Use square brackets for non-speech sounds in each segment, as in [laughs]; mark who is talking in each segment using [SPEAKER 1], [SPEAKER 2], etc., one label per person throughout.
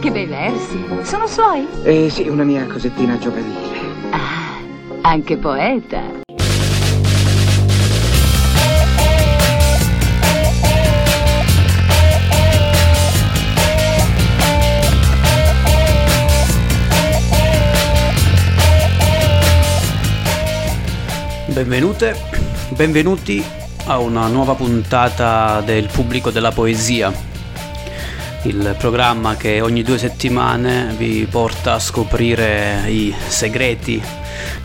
[SPEAKER 1] Che bei versi. Sono suoi?
[SPEAKER 2] Eh sì, una mia cosettina giovanile.
[SPEAKER 1] Ah, anche poeta.
[SPEAKER 3] Benvenute, benvenuti a una nuova puntata del Pubblico della Poesia, il programma che ogni due settimane vi porta a scoprire i segreti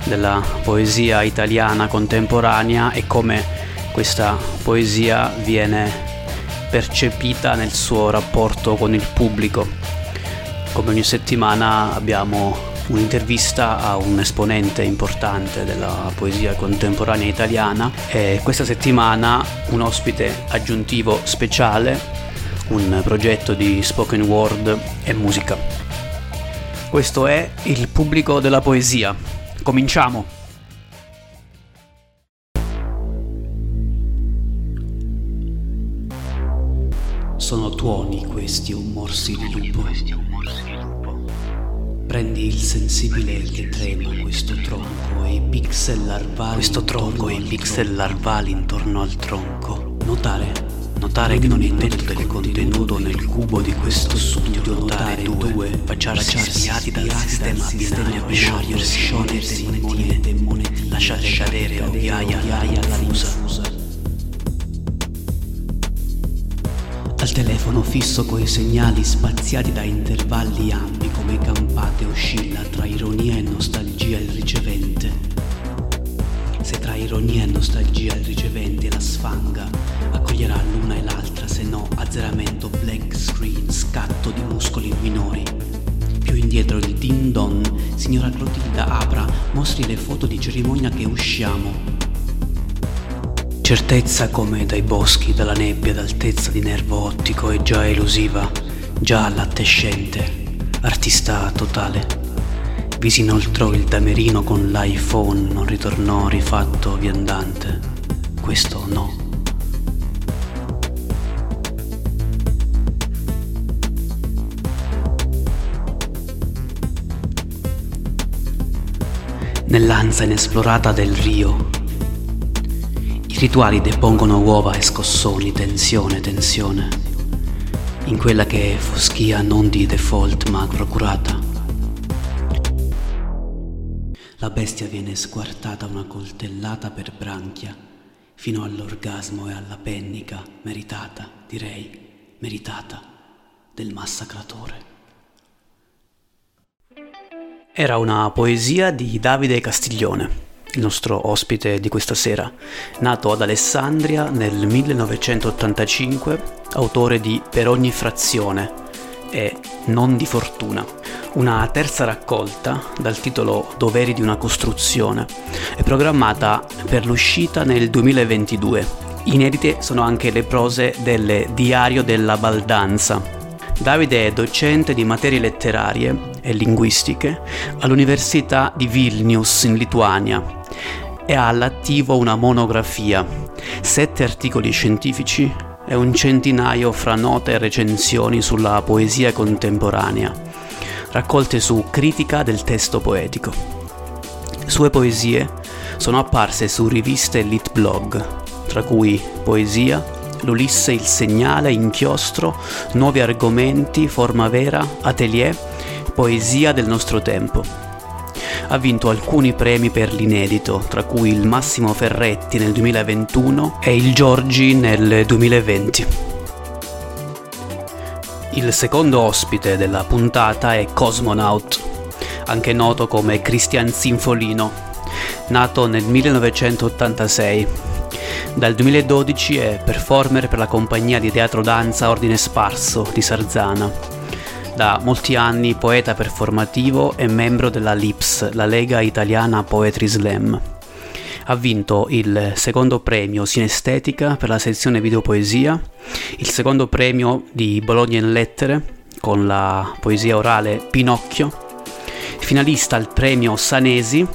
[SPEAKER 3] della poesia italiana contemporanea e come questa poesia viene percepita nel suo rapporto con il pubblico. Come ogni settimana abbiamo un'intervista a un esponente importante della poesia contemporanea italiana e questa settimana un ospite aggiuntivo speciale, un progetto di spoken word e musica. Questo è il pubblico della poesia. Cominciamo! Sono tuoni questi o morsi di lupo Prendi il sensibile che trema questo tronco e i pixel larvali questo tronco e i pixel larvali intorno al tronco. Notare, notare che non è tutto il contenuto nel cubo di questo studio, notare due baciarsi sviati dal sistema binario, sciogliersi monete e monetine, lasciare cadere ovviaia alla fusa. Al telefono fisso coi segnali spaziati da intervalli ampi come campate oscilla tra ironia e nostalgia il ricevente. Ironia e nostalgia il ricevente la sfanga, accoglierà l'una e l'altra, se no azzeramento, black screen, scatto di muscoli minori. Più indietro il din don, signora Clotilda apra, mostri le foto di cerimonia che usciamo, Certezza come dai boschi, dalla nebbia, d'altezza di nervo ottico è già elusiva, già lattescente, artista totale. Vi si inoltrò il damerino con l'iPhone, non ritornò rifatto viandante. Questo no. Nell'ansa inesplorata del Rio, rituali depongono uova e scossoni, tensione, tensione, in quella che è foschia non di default ma procurata. La bestia viene squartata una coltellata per branchia, fino all'orgasmo e alla pennica, meritata, direi, meritata, del massacratore. Era una poesia di Davide Castiglione il nostro ospite di questa sera. Nato ad Alessandria nel 1985, autore di Per ogni frazione e Non di fortuna, una terza raccolta dal titolo Doveri di una costruzione, è programmata per l'uscita nel 2022. Inedite sono anche le prose del Diario della Baldanza, Davide è docente di materie letterarie e linguistiche all'Università di Vilnius in Lituania. E ha all'attivo una monografia, sette articoli scientifici e un centinaio fra note e recensioni sulla poesia contemporanea, raccolte su critica del testo poetico. Sue poesie sono apparse su riviste e lit blog, tra cui Poesia, l'Ulisse il segnale, inchiostro, nuovi argomenti, forma vera, atelier, poesia del nostro tempo. Ha vinto alcuni premi per l'inedito, tra cui il Massimo Ferretti nel 2021 e il Giorgi nel 2020. Il secondo ospite della puntata è Cosmonaut, anche noto come Christian Sinfolino, nato nel 1986 dal 2012 è performer per la compagnia di teatro danza Ordine Sparso di Sarzana. Da molti anni poeta performativo e membro della LIPS, la Lega Italiana Poetry Slam. Ha vinto il secondo premio Sinestetica per la sezione videopoesia, il secondo premio di Bologna in Lettere con la poesia orale Pinocchio, finalista al premio Sanesi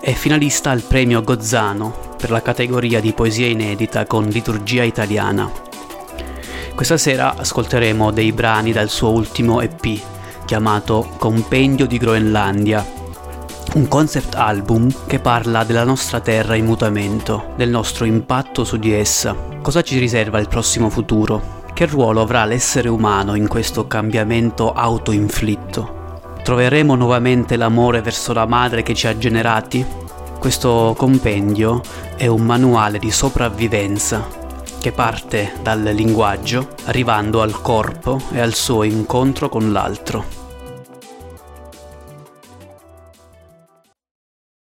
[SPEAKER 3] e finalista al premio Gozzano per la categoria di poesia inedita con liturgia italiana. Questa sera ascolteremo dei brani dal suo ultimo EP chiamato Compendio di Groenlandia, un concept album che parla della nostra terra in mutamento, del nostro impatto su di essa. Cosa ci riserva il prossimo futuro? Che ruolo avrà l'essere umano in questo cambiamento autoinflitto? Troveremo nuovamente l'amore verso la madre che ci ha generati? Questo compendio è un manuale di sopravvivenza che parte dal linguaggio arrivando al corpo e al suo incontro con l'altro.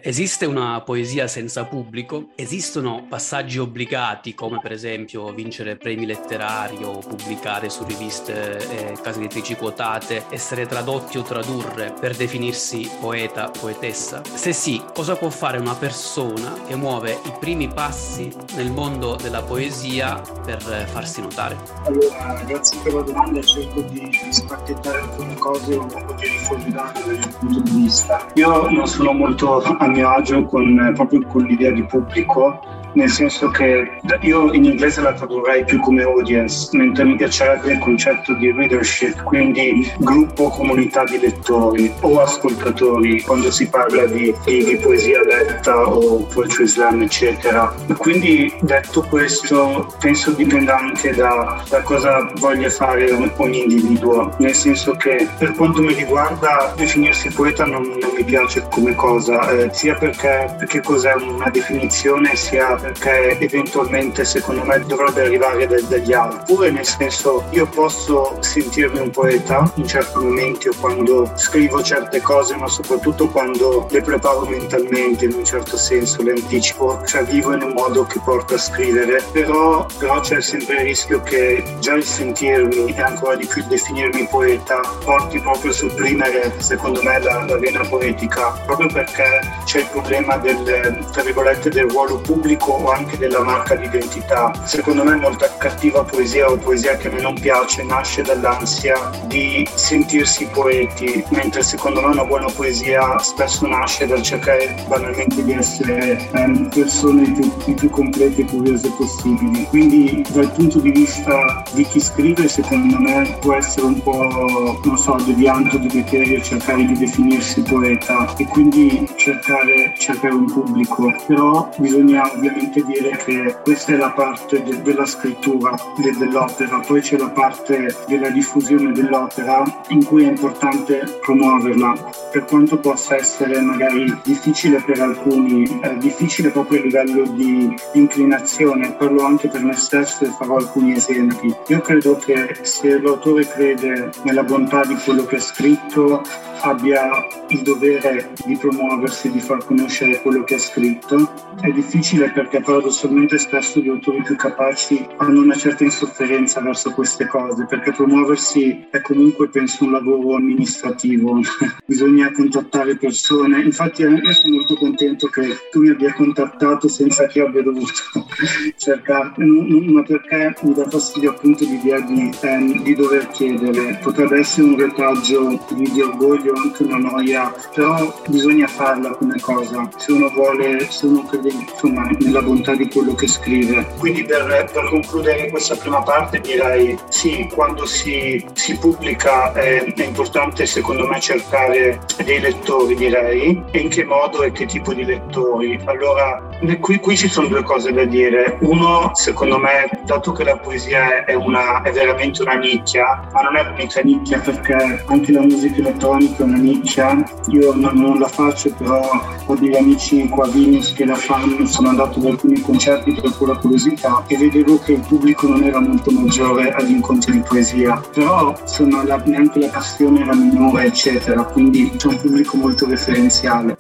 [SPEAKER 3] Esiste una poesia senza pubblico, esistono passaggi obbligati come per esempio vincere premi letterari o pubblicare su riviste e case editrici quotate, essere tradotti o tradurre per definirsi poeta, poetessa? Se sì, cosa può fare una persona che muove i primi passi nel mondo della poesia per farsi notare?
[SPEAKER 4] Allora, grazie per la domanda, cerco di, spacchettare alcune cose o di riformulare dal mio punto di vista. Io non sono molto mio agio con, proprio con l'idea di pubblico nel senso che io in inglese la tradurrei più come audience, mentre mi piacerebbe il concetto di readership, quindi gruppo, comunità di lettori o ascoltatori quando si parla di, di, di poesia letta o poetry slam, eccetera. Quindi detto questo, penso dipenda anche da, da cosa voglia fare ogni individuo, nel senso che per quanto mi riguarda definirsi poeta non, non mi piace come cosa, eh, sia perché, perché cos'è una definizione, sia perché eventualmente secondo me dovrebbe arrivare da, dagli altri. Oppure nel senso io posso sentirmi un poeta in certi momenti o quando scrivo certe cose, ma soprattutto quando le preparo mentalmente in un certo senso, le anticipo, cioè vivo in un modo che porta a scrivere, però, però c'è sempre il rischio che già il sentirmi e ancora di più il definirmi poeta porti proprio a sopprimere secondo me la, la vena poetica, proprio perché c'è il problema del, tra virgolette, del ruolo pubblico o anche della marca d'identità. Secondo me molta cattiva poesia o poesia che a me non piace nasce dall'ansia di sentirsi poeti, mentre secondo me una buona poesia spesso nasce dal cercare banalmente di essere ehm, persone il più, più complete e curiose possibili. Quindi dal punto di vista di chi scrive secondo me può essere un po', non so, devianto di criterio cercare di definirsi poeta e quindi cercare, cercare un pubblico, però bisogna ovviamente semplicemente dire che questa è la parte de- della scrittura de- dell'opera, poi c'è la parte della diffusione dell'opera in cui è importante promuoverla, per quanto possa essere magari difficile per alcuni, eh, difficile proprio a livello di inclinazione, parlo anche per me stesso e farò alcuni esempi. Io credo che se l'autore crede nella bontà di quello che ha scritto, abbia il dovere di promuoversi, di far conoscere quello che ha scritto. È difficile perché paradossalmente spesso gli autori più capaci hanno una certa insofferenza verso queste cose, perché promuoversi è comunque, penso, un lavoro amministrativo. [laughs] Bisogna contattare persone. Infatti io sono molto contento che tu mi abbia contattato senza che io abbia dovuto [laughs] cercare, ma perché mi dà fastidio appunto l'idea di, ehm, di dover chiedere. Potrebbe essere un retaggio di orgoglio anche una noia, però bisogna farla come cosa, se uno vuole, se uno crede insomma, nella bontà di quello che scrive. Quindi per, per concludere questa prima parte direi sì, quando si, si pubblica è, è, importante secondo me cercare dei lettori direi, e in che modo e che tipo di lettori. Allora, qui, qui ci sono due cose da dire. Uno, secondo me, dato che la poesia è, una, è veramente una nicchia, ma non è l'unica nicchia perché anche la musica elettronica è una nicchia, io non, non, la faccio, però ho degli amici qua a Vilnius che la fanno, sono andato alcuni concerti per pura curiosità e vedevo che il pubblico non era molto maggiore agli incontri di poesia, però insomma la, neanche la passione era minore, eccetera, quindi c'è un pubblico molto referenziale.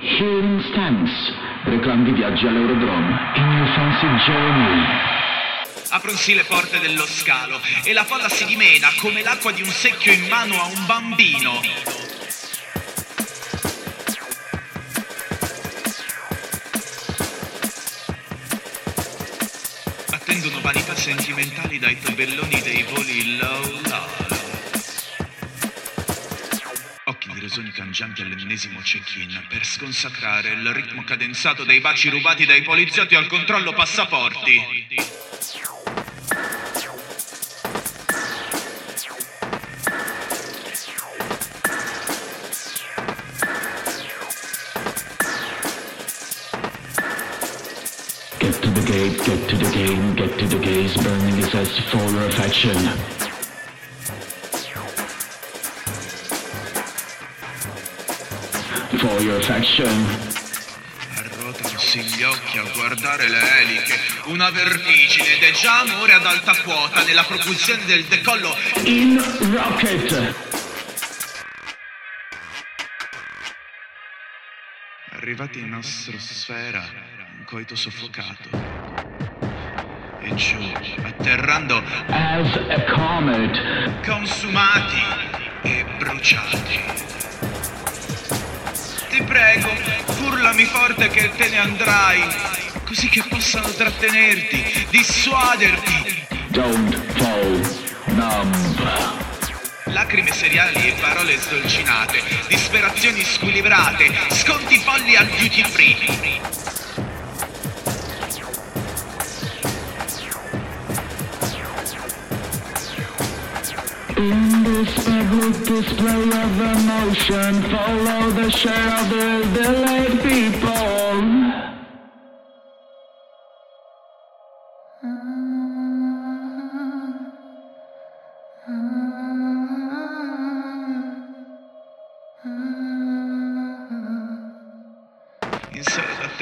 [SPEAKER 5] Here in Stans, reclami viaggi all'Eurodrome, in New Fancy Journey
[SPEAKER 6] apronsi le porte dello scalo e la folla si dimena come l'acqua di un secchio in mano a un bambino. Sentimentali dai tabelloni dei voli low low. Occhi di resoni cangianti all'ennesimo check-in per sconsacrare il ritmo cadenzato dei baci rubati dai poliziotti al controllo passaporti.
[SPEAKER 5] To the gaze, burning his ass for your affection. For your affection.
[SPEAKER 6] Gli occhi a guardare le eliche, una vertigine ed è già amore ad alta quota nella propulsione del decollo.
[SPEAKER 5] In rocket.
[SPEAKER 6] Arrivati in astrosfera, un coito soffocato. Giù, atterrando
[SPEAKER 5] As a comet.
[SPEAKER 6] consumati e bruciati. Ti prego, urlami forte che te ne andrai, così che possano trattenerti, dissuaderti.
[SPEAKER 5] Don't fall numb.
[SPEAKER 6] Lacrime seriali e parole sdolcinate, disperazioni squilibrate, sconti folli al duty free.
[SPEAKER 5] In this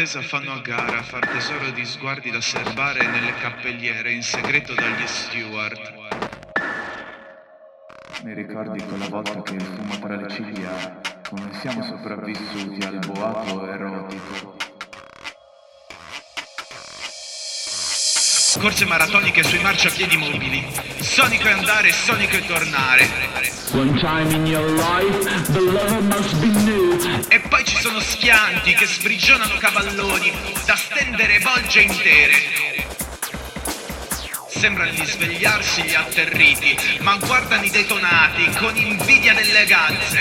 [SPEAKER 6] d'attesa fanno a gara a far tesoro di sguardi da serbare nelle cappelliere in segreto dagli steward.
[SPEAKER 7] Mi ricordi quella volta che fumo tra le ciglia, come siamo sopravvissuti al boato erotico?
[SPEAKER 6] Corse maratoniche sui marciapiedi mobili. Sonico e andare, sonico e tornare.
[SPEAKER 5] One time in your life, the lover must be new.
[SPEAKER 6] E poi ci sono schianti che sprigionano cavalloni da stendere volge intere. Sembrano risvegliarsi gli atterriti, ma guardano i detonati con invidia delle ganze.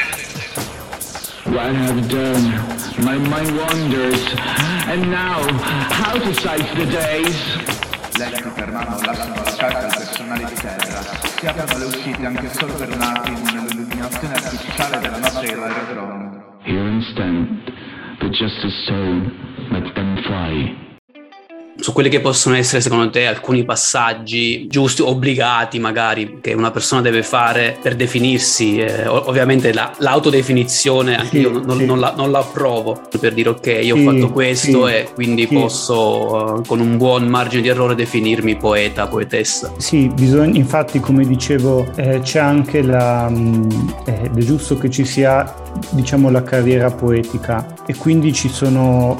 [SPEAKER 5] What I've done, my mind wanders. And now, how to size the days?
[SPEAKER 7] Letti per mano lasciano la carta al personale di terra. Si aprono le uscite anche solo per un attimo nell'illuminazione artificiale della notte dell'aerodromo.
[SPEAKER 5] Here instant, the justice tone, let them fly.
[SPEAKER 3] Su quelli che possono essere secondo te alcuni passaggi giusti, obbligati magari, che una persona deve fare per definirsi. Eh, ov- ovviamente la- l'autodefinizione anche
[SPEAKER 4] Sì,
[SPEAKER 3] io non,
[SPEAKER 4] sì.
[SPEAKER 3] non la, non la approvo per dire ok, io
[SPEAKER 4] Sì,
[SPEAKER 3] ho fatto questo e quindi posso eh, con un buon margine di errore definirmi poeta, poetessa.
[SPEAKER 4] Sì, bisogna, infatti come dicevo eh, c'è anche la... mh, eh, ed è giusto che ci sia diciamo la carriera poetica e quindi ci sono,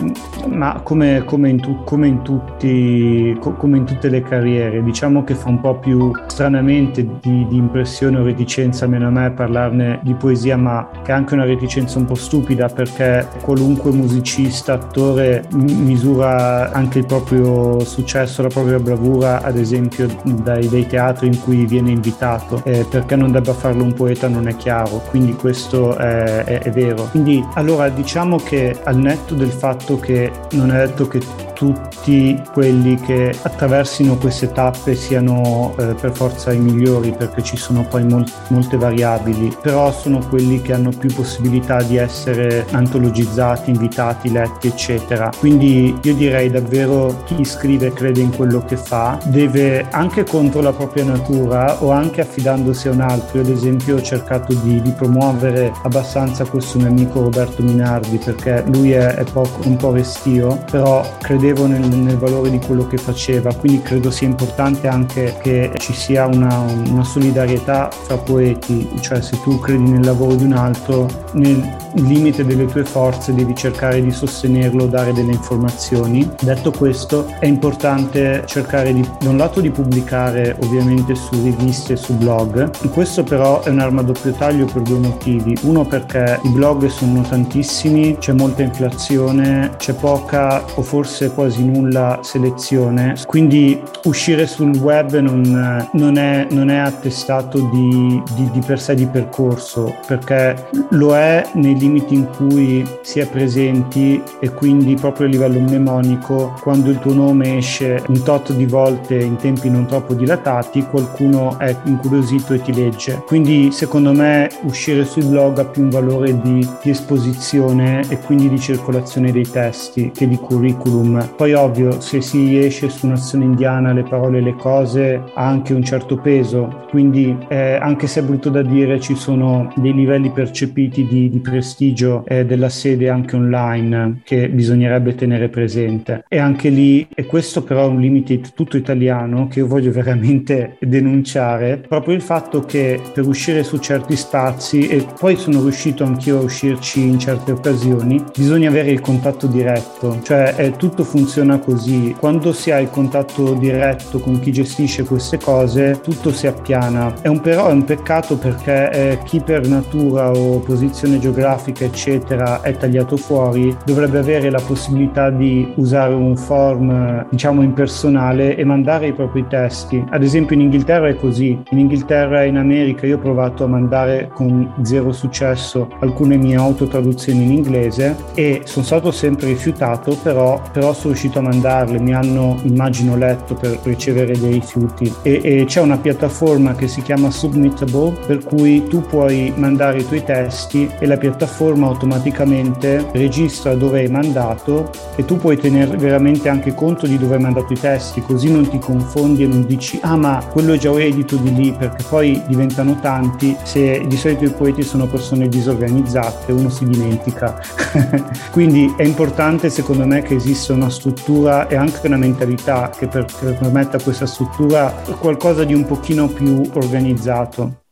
[SPEAKER 4] ma come, come in, tu- come in tutti, co- come in tutte le carriere, diciamo che fa un po' più stranamente di, di impressione o reticenza almeno a me parlarne di poesia, ma che è anche una reticenza un po' stupida perché qualunque musicista, attore m- misura anche il proprio successo, la propria bravura, ad esempio dai, dai teatri in cui viene invitato, Eh, perché non debba farlo un poeta non è chiaro, quindi questo è, è- è vero. Quindi allora diciamo che al netto del fatto che non è detto che tutti quelli che attraversino queste tappe siano eh, per forza i migliori perché ci sono poi mol- molte variabili, però sono quelli che hanno più possibilità di essere antologizzati, invitati, letti, eccetera. Quindi io direi davvero chi scrive e crede in quello che fa deve anche contro la propria natura o anche affidandosi a un altro. Io ad esempio ho cercato di, di promuovere abbastanza questo mio amico Roberto Minardi perché lui è, è poco- un po' restio, però credevo nel, nel valore di quello che faceva, quindi credo sia importante anche che ci sia una, una solidarietà fra poeti, cioè se tu credi nel lavoro di un altro, nel limite delle tue forze devi cercare di sostenerlo, dare delle informazioni. Detto questo, è importante cercare di, da un lato di pubblicare ovviamente su riviste e su blog, questo però è un'arma a doppio taglio per due motivi. Uno perché i blog sono tantissimi, c'è molta inflazione, c'è poca o forse quasi nulla selezione, quindi uscire sul web non, non è, non è attestato di, di, di per sé di percorso, perché lo è nei limiti in cui si è presenti e quindi proprio a livello mnemonico, quando il tuo nome esce un tot di volte in tempi non troppo dilatati, qualcuno è incuriosito e ti legge. Quindi secondo me uscire sui blog ha più un valore di, di esposizione e quindi di circolazione dei testi che di curriculum. Poi ovvio, se si esce su un'azione indiana le parole le cose ha anche un certo peso, quindi eh, anche se è brutto da dire ci sono dei livelli percepiti di, di prestigio eh, della sede anche online che bisognerebbe tenere presente. E anche lì, e questo però è un limite tutto italiano che io voglio veramente denunciare, proprio il fatto che per uscire su certi spazi, e poi sono riuscito anch'io a uscirci in certe occasioni, bisogna avere il contatto diretto, cioè eh, tutto funziona così. Quando si ha il contatto diretto con chi gestisce queste cose, tutto si appiana. È un però è un peccato perché eh, chi per natura o posizione geografica eccetera è tagliato fuori dovrebbe avere la possibilità di usare un form diciamo impersonale e mandare i propri testi. Ad esempio in Inghilterra è così, in Inghilterra e in America io ho provato a mandare con zero successo alcune mie autotraduzioni in inglese e sono stato sempre rifiutato, però, però sono riuscito a mandarle, mi hanno immagino letto per ricevere dei rifiuti. E, e c'è una piattaforma che si chiama Submittable per cui tu puoi mandare i tuoi testi e la piattaforma automaticamente registra dove hai mandato e tu puoi tenere veramente anche conto di dove hai mandato i testi così non ti confondi e non dici ah ma quello è già edito di lì perché poi diventano tanti. Se di solito i poeti sono persone disorganizzate uno si dimentica. [laughs] Quindi è importante secondo me che esista una struttura e anche una mentalità che, per, che permetta questa struttura qualcosa di un pochino più organizzato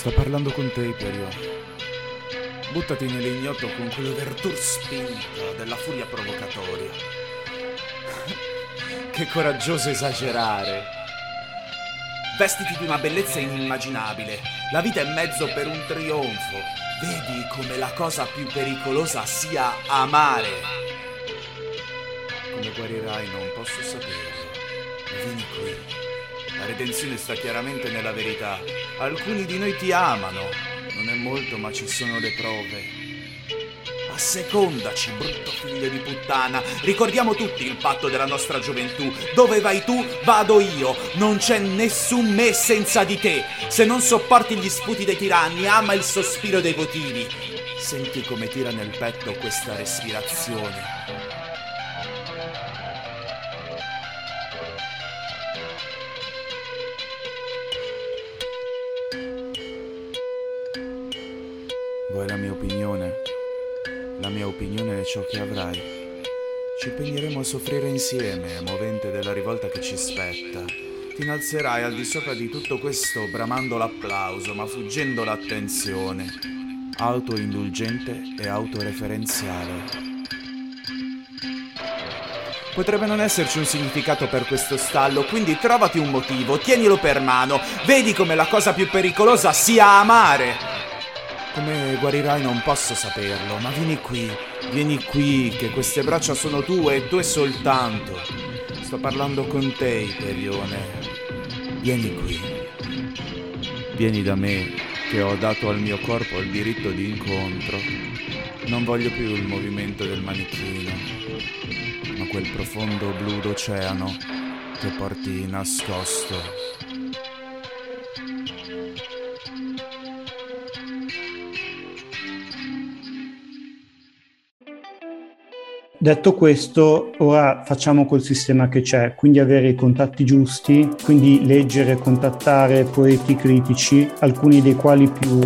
[SPEAKER 6] Sto parlando con te, Iperio. Buttati nell'ignoto con quello vertur spinto della furia provocatoria. [laughs] che coraggioso esagerare. Vestiti di una bellezza inimmaginabile. La vita è mezzo per un trionfo. Vedi come la cosa più pericolosa sia amare. Come guarirai non posso saperlo. Vieni qui. La redenzione sta chiaramente nella verità. Alcuni di noi ti amano. Non è molto, ma ci sono le prove. Assecondaci, brutto figlio di puttana. Ricordiamo tutti il patto della nostra gioventù. Dove vai tu, vado io. Non c'è nessun me senza di te. Se non sopporti gli sputi dei tiranni, ama il sospiro dei votivi. Senti come tira nel petto questa respirazione. La mia opinione è ciò che avrai. Ci impegneremo a soffrire insieme, movente della rivolta che ci spetta. Ti innalzerai al di sopra di tutto questo bramando l'applauso, ma fuggendo l'attenzione. Autoindulgente e autoreferenziale. Potrebbe non esserci un significato per questo stallo, quindi trovati un motivo, tienilo per mano, vedi come la cosa più pericolosa sia amare. Come guarirai non posso saperlo, ma vieni qui, vieni qui, che queste braccia sono tue e tue soltanto. Sto parlando con te, Iperione. Vieni qui. Vieni da me, che ho dato al mio corpo il diritto di incontro. Non voglio più il movimento del manichino, ma quel profondo blu d'oceano che porti nascosto
[SPEAKER 4] Detto questo, ora facciamo col sistema che c'è, quindi avere i contatti giusti, quindi leggere, contattare poeti critici, alcuni dei quali più,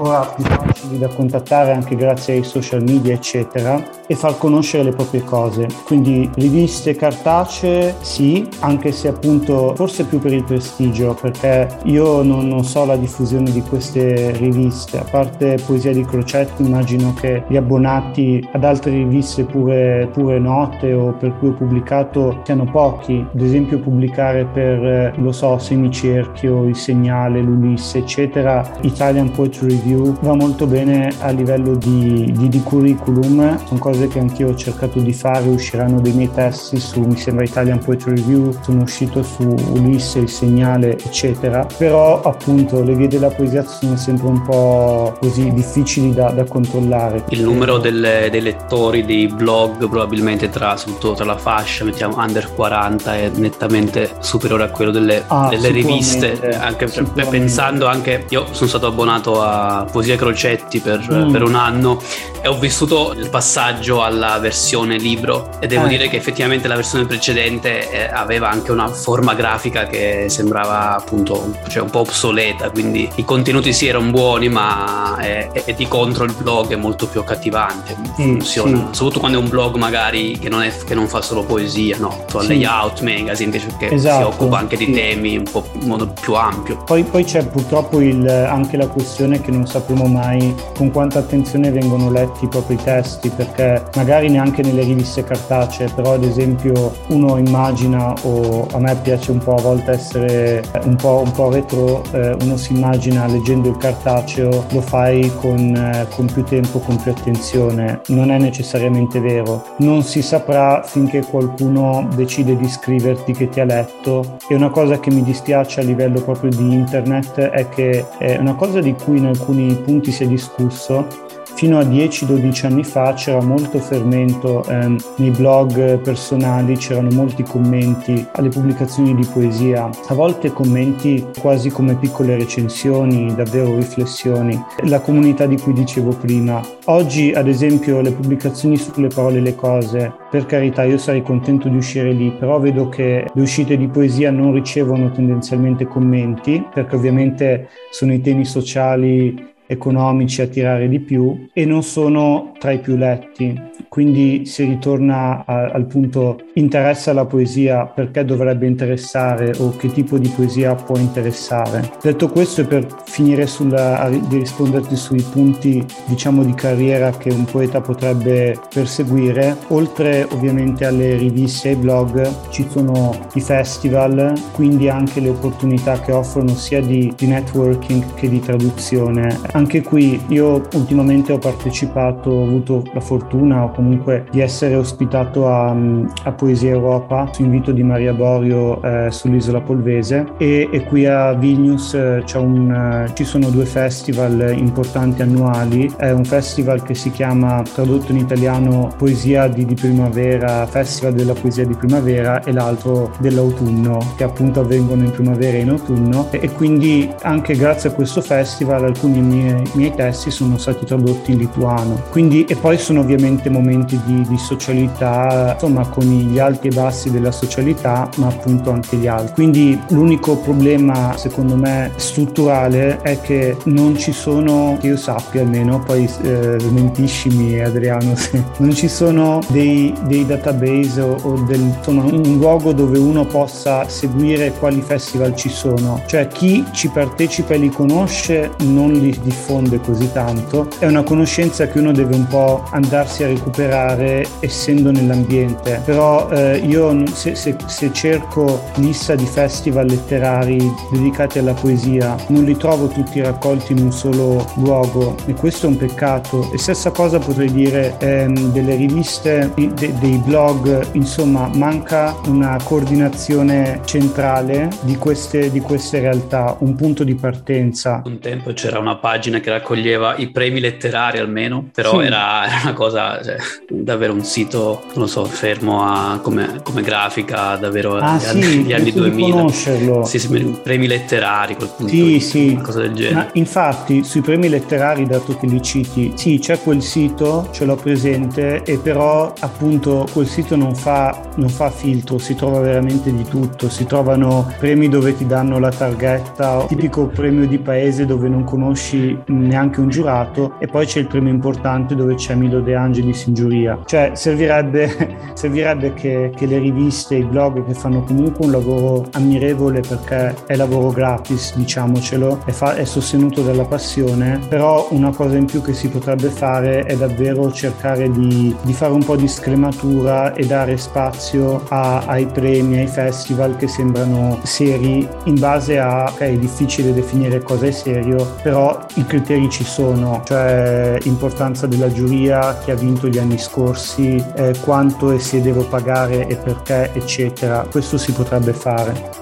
[SPEAKER 4] ora più facili da contattare anche grazie ai social media, eccetera, e far conoscere le proprie cose. Quindi riviste cartacee, sì, anche se appunto forse più per il prestigio, perché io non, non so la diffusione di queste riviste, a parte Poesia di Crocetti, immagino che gli abbonati ad altre riviste pure pure note o per cui ho pubblicato siano pochi, ad esempio pubblicare per, eh, lo so, Semicerchio, Il Segnale, l'Ulisse, eccetera, Italian Poetry Review va molto bene a livello di, di, di curriculum, sono cose cose che anch'io ho cercato di fare, usciranno dei miei testi su, mi sembra, Italian Poetry Review, sono uscito su Ulisse, Il Segnale, eccetera, però appunto le vie della poesia sono sempre un po' così difficili da, da controllare.
[SPEAKER 3] Il numero delle, dei lettori dei blog probabilmente tra, soprattutto tra la fascia, mettiamo under 40, è nettamente superiore a quello delle,
[SPEAKER 4] Ah,
[SPEAKER 3] delle riviste, anche pensando anche, io sono stato abbonato a Poesia Crocetti per,
[SPEAKER 4] Mm.
[SPEAKER 3] per un anno e ho vissuto il passaggio alla versione libro e devo
[SPEAKER 4] Eh.
[SPEAKER 3] dire che effettivamente la versione precedente eh, aveva anche una forma grafica che sembrava appunto cioè un po' obsoleta, quindi i contenuti sì erano buoni ma eh, e di contro il blog è molto più accattivante,
[SPEAKER 4] Sì,
[SPEAKER 3] funziona,
[SPEAKER 4] sì.
[SPEAKER 3] soprattutto quando è un blog magari che non, è- che non fa solo poesia, no, tu
[SPEAKER 4] Sì.
[SPEAKER 3] layout magazine invece che si
[SPEAKER 4] Esatto,
[SPEAKER 3] occupa anche di
[SPEAKER 4] sì.
[SPEAKER 3] temi un po' in modo più ampio.
[SPEAKER 4] Poi, poi c'è purtroppo il- anche la questione che non sappiamo mai con quanta attenzione vengono letti i propri testi, perché magari neanche nelle riviste cartacee, però ad esempio uno immagina, o a me piace un po' a volte essere un po', un po' retro, eh, uno si immagina leggendo il cartaceo, lo fai con, eh, con più tempo, con più attenzione. Non è necessariamente vero. Non si saprà finché qualcuno decide di scriverti che ti ha letto e una cosa che mi dispiace a livello proprio di internet è che è una cosa di cui in alcuni punti si è discusso Fino a 10-12 anni fa c'era molto fermento ehm, nei blog personali, c'erano molti commenti alle pubblicazioni di poesia, a volte commenti quasi come piccole recensioni, davvero riflessioni, la comunità di cui dicevo prima. Oggi ad esempio le pubblicazioni sulle parole e le cose, per carità io sarei contento di uscire lì, però vedo che le uscite di poesia non ricevono tendenzialmente commenti, perché ovviamente sono i temi sociali economici a tirare di più e non sono tra i più letti. Quindi si ritorna a- al punto interessa la poesia, perché dovrebbe interessare o che tipo di poesia può interessare. Detto questo e per finire sulla, di risponderti sui punti diciamo di carriera che un poeta potrebbe perseguire, oltre ovviamente alle riviste e ai blog ci sono i festival, quindi anche le opportunità che offrono sia di, di networking che di traduzione. Anche qui io ultimamente ho partecipato, ho avuto la fortuna o comunque di essere ospitato a, a Poesia Europa su invito di Maria Borio eh, sull'isola Polvese. E, e qui a Vilnius eh, un, eh, ci sono due festival importanti annuali, è un festival che si chiama tradotto in italiano Poesia di, di Primavera, Festival della Poesia di Primavera e l'altro dell'autunno che appunto avvengono in primavera e in autunno. E, e quindi anche grazie a questo festival alcuni miei, miei testi sono stati tradotti in lituano. Quindi, e poi sono ovviamente momenti di, di socialità, insomma, con gli alti e bassi della socialità, ma appunto anche gli altri. Quindi l'unico problema, secondo me, strutturale è che non ci sono, che io sappia almeno, poi eh, smentiscimi Adriano, [laughs] se non ci sono dei, dei database o, o del, insomma, un luogo dove uno possa seguire quali festival ci sono. Cioè chi ci partecipa e li conosce non li diffonde così tanto, è una conoscenza che uno deve un po' andarsi a recuperare essendo nell'ambiente. Però eh, io se, se, se cerco lista di festival letterari dedicati alla poesia, non li trovo tutti raccolti in un solo luogo e questo è un peccato. E stessa cosa potrei dire ehm, delle riviste, de, dei blog, insomma manca una coordinazione centrale di queste, di queste realtà, un punto di partenza.
[SPEAKER 3] Un tempo c'era una pagina che raccoglieva i premi letterari almeno, però
[SPEAKER 4] Sì.
[SPEAKER 3] era, era una cosa, cioè, davvero un sito, non lo so, fermo a, come, come grafica, davvero
[SPEAKER 4] Ah
[SPEAKER 3] agli
[SPEAKER 4] sì,
[SPEAKER 3] anni, gli anni
[SPEAKER 4] penso di
[SPEAKER 3] 2000.
[SPEAKER 4] conoscerlo.
[SPEAKER 3] Sì, sì, premi letterari, quel punto,
[SPEAKER 4] Sì, sì.
[SPEAKER 3] una cosa del genere.
[SPEAKER 4] Ma infatti sui premi letterari, dato che li citi, sì, c'è quel sito, ce l'ho presente, e però appunto quel sito non fa, non fa filtro, si trova veramente di tutto, si trovano premi dove ti danno la targhetta, tipico premio di paese dove non conosci neanche un giurato, e poi c'è il premio importante dove c'è Milo De Angelis in giuria. Cioè servirebbe, [laughs] servirebbe che, che le riviste, i blog che fanno comunque un lavoro ammirevole perché è lavoro gratis, diciamocelo, è, fa- è sostenuto dalla passione, però una cosa in più che si potrebbe fare è davvero cercare di, di fare un po' di scrematura e dare spazio a- ai premi, ai festival che sembrano seri in base a, ok, è difficile definire cosa è serio, però i criteri ci sono, cioè importanza della giuria, chi ha vinto gli anni scorsi, eh, quanto e se devo pagare e perché, eccetera. Questo si potrebbe fare.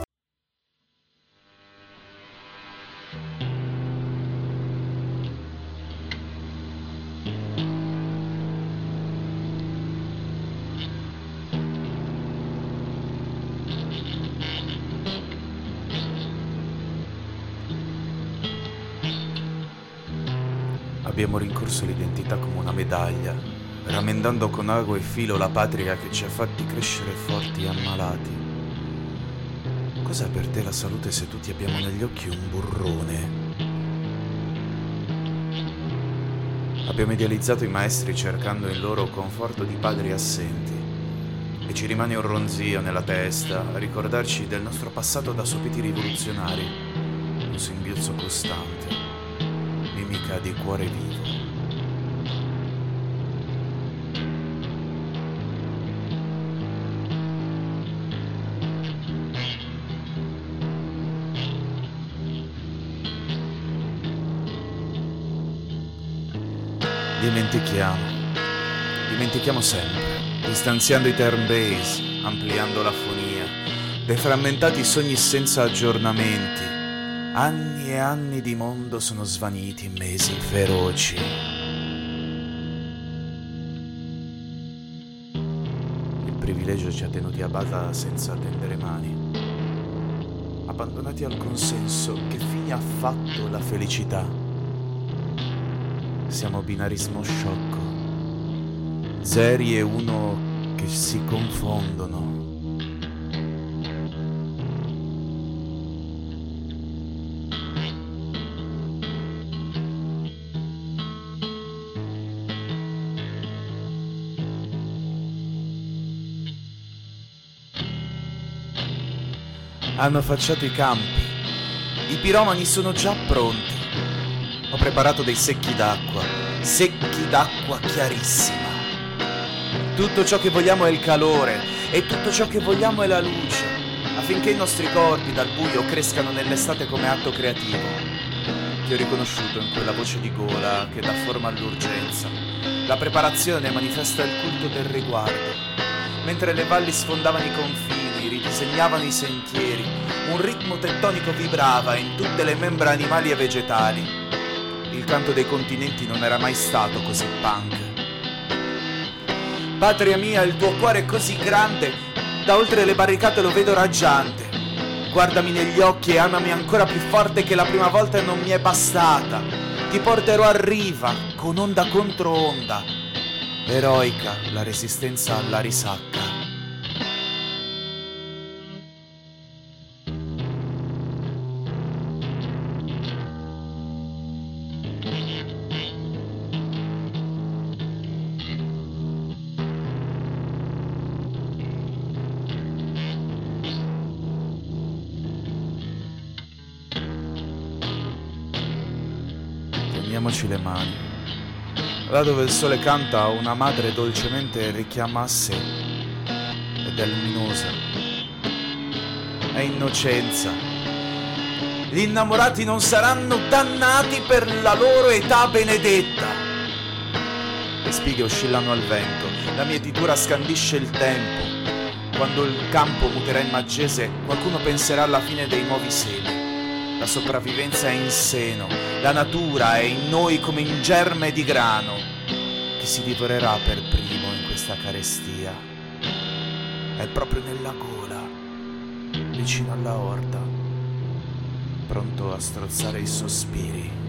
[SPEAKER 6] Abbiamo rincorso l'identità come una medaglia, ramendando con ago e filo la patria che ci ha fatti crescere forti e ammalati. Cos'è per te la salute se tutti abbiamo negli occhi un burrone? Abbiamo idealizzato i maestri cercando in loro conforto di padri assenti e ci rimane un ronzio nella testa a ricordarci del nostro passato da sopiti rivoluzionari, un singhiozzo costante, mimica di cuore vivo. Dimentichiamo, dimentichiamo sempre, distanziando i turn base, ampliando la fonia, deframmentati sogni senza aggiornamenti. Anni e anni di mondo sono svaniti in mesi feroci. Il privilegio ci ha tenuti a bada senza tendere mani. Abbandonati al consenso, che fine ha fatto la felicità? Siamo binarismo sciocco. Zeri e uno che si confondono. Hanno affacciato i campi. I piromani sono già pronti. Ho preparato dei secchi d'acqua, secchi d'acqua chiarissima. Tutto ciò che vogliamo è il calore e tutto ciò che vogliamo è la luce, affinché i nostri corpi dal buio crescano nell'estate come atto creativo. Ti ho riconosciuto in quella voce di gola che dà forma all'urgenza. La preparazione manifesta il culto del riguardo. Mentre le valli sfondavano i confini, ridisegnavano i sentieri, un ritmo tettonico vibrava in tutte le membra animali e vegetali. Il canto dei continenti non era mai stato così punk. Patria mia, il tuo cuore è così grande, da oltre le barricate lo vedo raggiante. Guardami negli occhi e amami ancora più forte che la prima volta non mi è bastata. Ti porterò a riva, con onda contro onda. Eroica la resistenza alla risacca. Là dove il sole canta, una madre dolcemente richiama a sé. Ed è luminosa. È innocenza. Gli innamorati non saranno dannati per la loro età benedetta. Le spighe oscillano al vento, la mietitura scandisce il tempo. Quando il campo muterà in maggese, qualcuno penserà alla fine dei nuovi semi. La sopravvivenza è in seno, la natura è in noi come in germe di grano. Chi si divorerà per primo in questa carestia? È proprio nella gola, vicino alla orta, pronto a strozzare i sospiri.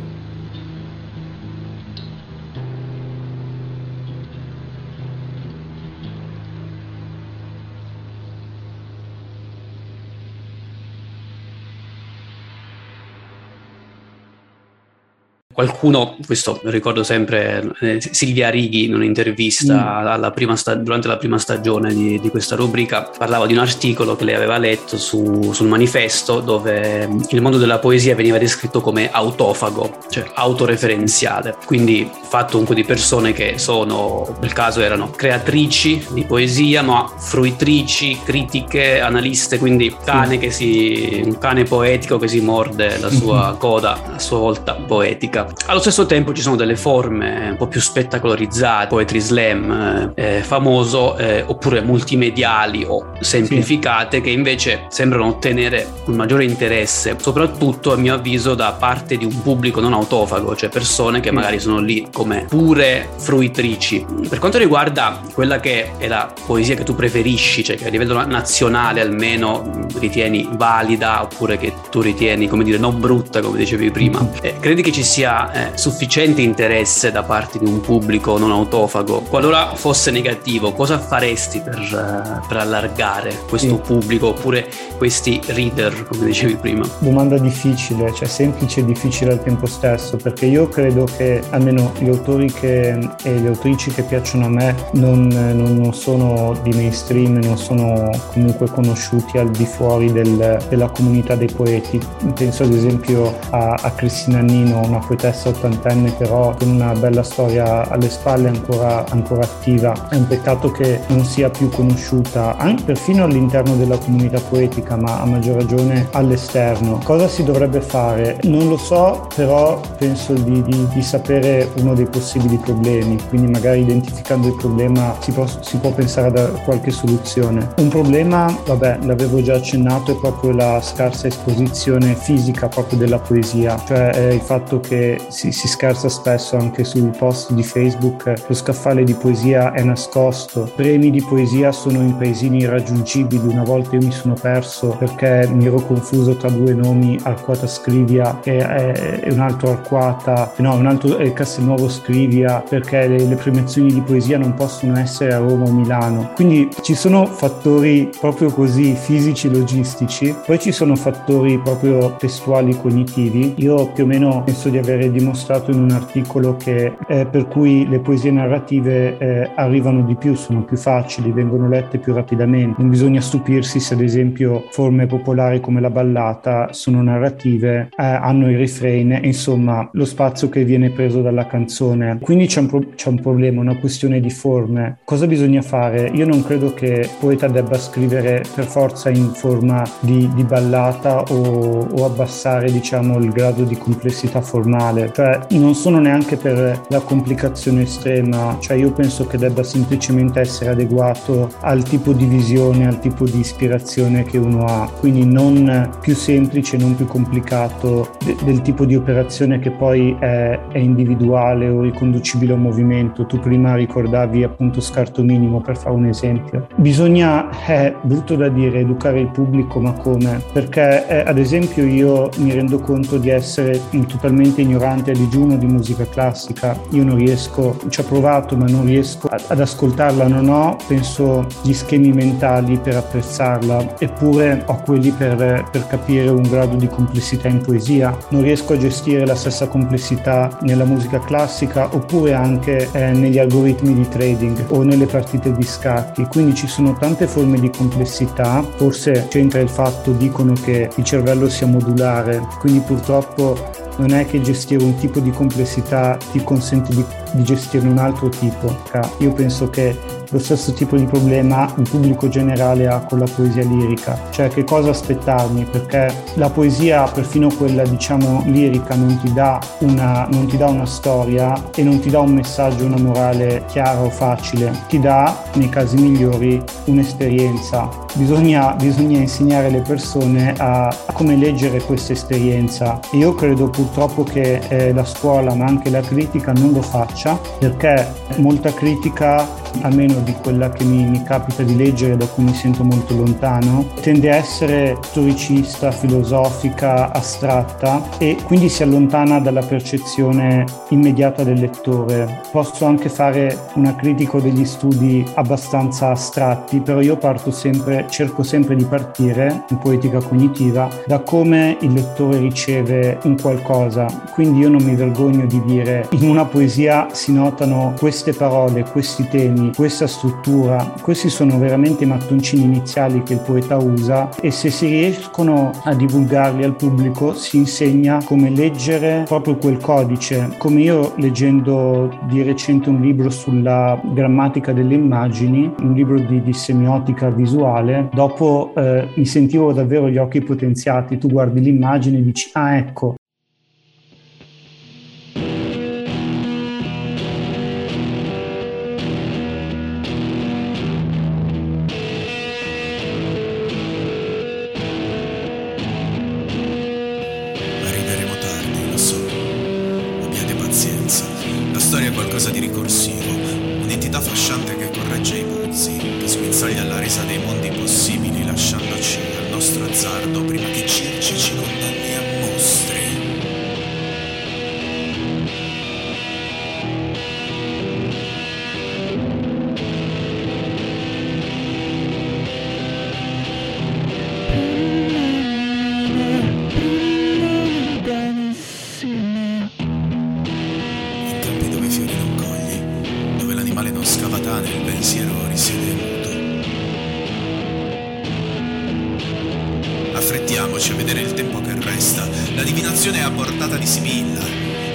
[SPEAKER 3] Qualcuno, questo ricordo sempre, eh, Silvia Righi in un'intervista mm. prima sta- durante la prima stagione di, di, questa rubrica parlava di un articolo che lei aveva letto su, sul manifesto dove il mondo della poesia veniva descritto come autofago, cioè autoreferenziale, quindi fatto comunque di persone che sono, nel caso erano creatrici di poesia, ma fruitrici, critiche, analiste, quindi cane che si, un cane poetico che si morde la sua coda a sua volta poetica. Allo stesso tempo ci sono delle forme un po' più spettacolarizzate, poetry slam eh, eh, famoso, eh, oppure multimediali o semplificate, sì. che invece sembrano ottenere un maggiore interesse, soprattutto a mio avviso da parte di un pubblico non autofago, cioè persone che magari sono lì come pure fruitrici. Per quanto riguarda quella che è la poesia che tu preferisci, cioè che a livello nazionale almeno ritieni valida oppure che tu ritieni, come dire, non brutta, come dicevi prima, [laughs] eh, credi che ci sia eh, sufficiente interesse da parte di un pubblico non autofago? Qualora fosse negativo, cosa faresti per, uh, per allargare questo sì. pubblico oppure questi reader, come dicevi prima?
[SPEAKER 4] Domanda difficile, cioè semplice e difficile al tempo stesso, perché io credo che almeno gli autori che, e le autrici che piacciono a me non, non, non sono di mainstream, non sono comunque conosciuti al di fuori del, della comunità dei poeti. Penso ad esempio a, a Cristina Nino, una poetessa ottantenne però con una bella storia alle spalle ancora, ancora attiva. È un peccato che non sia più conosciuta anche perfino all'interno della comunità poetica, ma a maggior ragione all'esterno. Cosa si dovrebbe fare? Non lo so, però penso di, di, di sapere uno dei possibili problemi, quindi magari identificando il problema si può, si può pensare a qualche soluzione. Un problema, vabbè, l'avevo già accennato, è proprio la scarsa esposizione fisica proprio della poesia, cioè il fatto che si, si scherza spesso anche sui post di Facebook, lo scaffale di poesia è nascosto, premi di poesia sono in paesini irraggiungibili, una volta io mi sono perso perché mi ero confuso tra due nomi, Arquata Scrivia e, e, e un altro Arquata, no, un altro è Castelnuovo Scrivia perché le, le premiazioni di poesia non possono essere a Roma o Milano. Quindi ci sono fattori proprio così fisici, logistici, poi ci sono fattori proprio testuali, cognitivi. Io più o meno penso di aver dimostrato in un articolo che eh, per cui le poesie narrative eh, arrivano di più, sono più facili, vengono lette più rapidamente. Non bisogna stupirsi se ad esempio forme popolari come la ballata sono narrative, eh, hanno i refrain, insomma lo spazio che viene preso dalla canzone. Quindi c'è un, pro- c'è un problema, una questione di forme. Cosa bisogna fare? Io non credo che poeta debba scrivere per forza in forma di, di ballata o, o, abbassare diciamo il grado di complessità formale, cioè non sono neanche per la complicazione estrema, cioè io penso che debba semplicemente essere adeguato al tipo di visione, al tipo di ispirazione che uno ha, quindi non più semplice, non più complicato de- del tipo di operazione che poi è, è individuale o riconducibile a un movimento. Tu prima ricordavi appunto scarto minimo per fare un esempio. Bisogna, è brutto da dire, educare il pubblico, ma come? Perché eh, ad esempio io mi rendo conto di essere totalmente ignorante a digiuno di musica classica. Io non riesco, ci ho provato, ma non riesco ad ascoltarla, non ho, penso, gli schemi mentali per apprezzarla, eppure ho quelli per, per capire un grado di complessità in poesia. Non riesco a gestire la stessa complessità nella musica classica oppure anche eh, negli algoritmi di trading o nelle partite di scacchi. Quindi ci sono tante forme di complessità, forse c'entra il fatto, dicono che il cervello sia modulare, quindi purtroppo non è che gestire un tipo di complessità ti consente di, di gestirne un altro tipo. Io penso che lo stesso tipo di problema il pubblico generale ha con la poesia lirica, cioè che cosa aspettarmi, perché la poesia, perfino quella diciamo lirica, non ti dà una, non ti dà una storia e non ti dà un messaggio, una morale chiara o facile, ti dà, nei casi migliori, un'esperienza. Bisogna, bisogna insegnare alle persone a, a, come leggere questa esperienza. Io credo purtroppo che eh, la scuola, ma anche la critica, non lo faccia, perché molta critica almeno di quella che mi, mi, capita di leggere, da cui mi sento molto lontano, tende a essere storicista, filosofica, astratta e quindi si allontana dalla percezione immediata del lettore. Posso anche fare una critica degli studi abbastanza astratti, però io parto sempre, cerco sempre di partire in poetica cognitiva da come il lettore riceve un qualcosa. Quindi io non mi vergogno di dire in una poesia si notano queste parole, questi temi temi, questa struttura, questi sono veramente i mattoncini iniziali che il poeta usa e se si riescono a divulgarli al pubblico si insegna come leggere proprio quel codice. Come io leggendo di recente un libro sulla grammatica delle immagini, un libro di, di semiotica visuale, dopo eh, mi sentivo davvero gli occhi potenziati, tu guardi l'immagine e dici ah ecco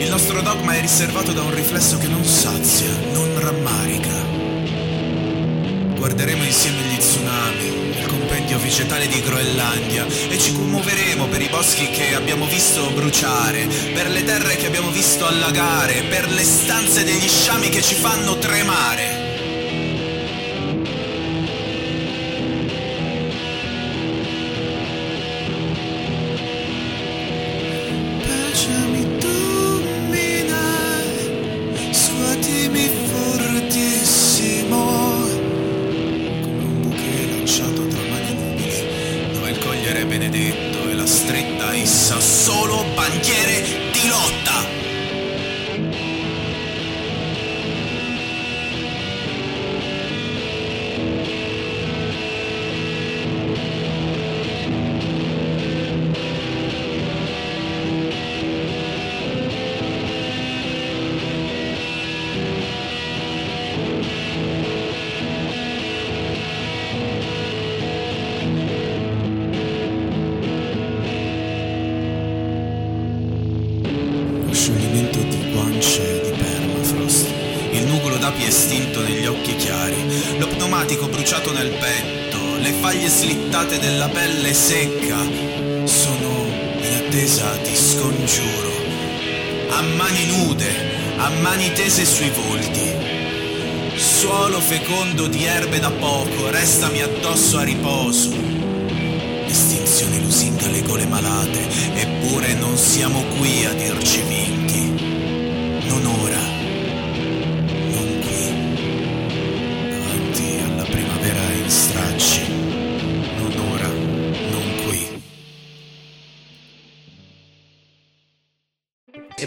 [SPEAKER 6] Il nostro dogma è riservato da un riflesso che non sazia, non rammarica. Guarderemo insieme gli tsunami, il compendio vegetale di Groenlandia e ci commuoveremo per i boschi che abbiamo visto bruciare, per le terre che abbiamo visto allagare, per le stanze degli sciami che ci fanno tremare.